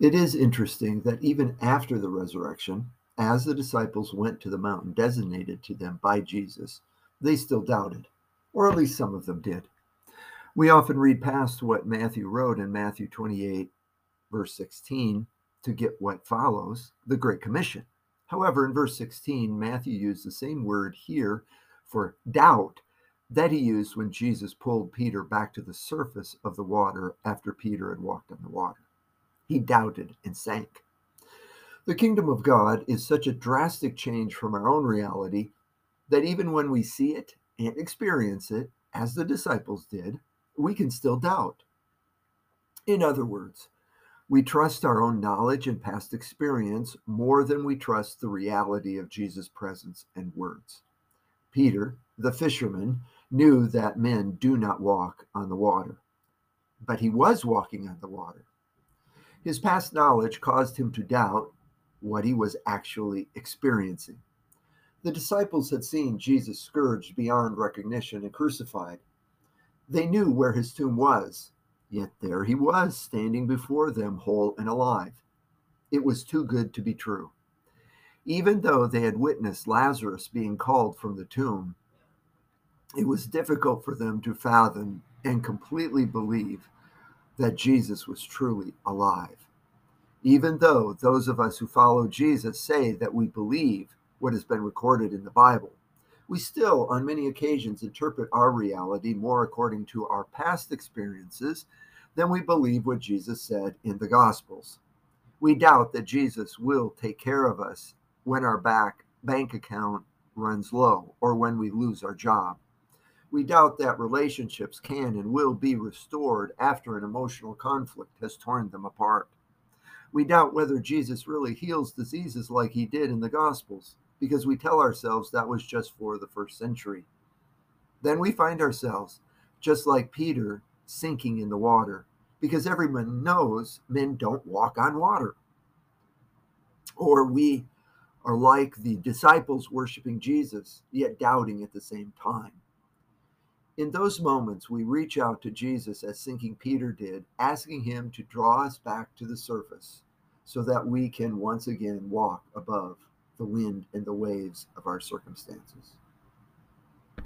It is interesting that even after the resurrection, as the disciples went to the mountain designated to them by Jesus, they still doubted, or at least some of them did. We often read past what Matthew wrote in Matthew 28, verse 16, to get what follows the Great Commission. However, in verse 16, Matthew used the same word here for doubt that he used when Jesus pulled Peter back to the surface of the water after Peter had walked on the water. He doubted and sank. The kingdom of God is such a drastic change from our own reality that even when we see it and experience it, as the disciples did, we can still doubt. In other words, we trust our own knowledge and past experience more than we trust the reality of Jesus' presence and words. Peter, the fisherman, knew that men do not walk on the water, but he was walking on the water. His past knowledge caused him to doubt what he was actually experiencing. The disciples had seen Jesus scourged beyond recognition and crucified. They knew where his tomb was, yet there he was, standing before them, whole and alive. It was too good to be true. Even though they had witnessed Lazarus being called from the tomb, it was difficult for them to fathom and completely believe that Jesus was truly alive. Even though those of us who follow Jesus say that we believe what has been recorded in the Bible, we still, on many occasions, interpret our reality more according to our past experiences than we believe what Jesus said in the Gospels. We doubt that Jesus will take care of us when our back bank account runs low or when we lose our job. We doubt that relationships can and will be restored after an emotional conflict has torn them apart. We doubt whether Jesus really heals diseases like he did in the Gospels because we tell ourselves that was just for the first century. Then we find ourselves, just like Peter, sinking in the water because everyone knows men don't walk on water. Or we are like the disciples worshiping Jesus, yet doubting at the same time. In those moments, we reach out to Jesus as sinking Peter did, asking him to draw us back to the surface so that we can once again walk above the wind and the waves of our circumstances.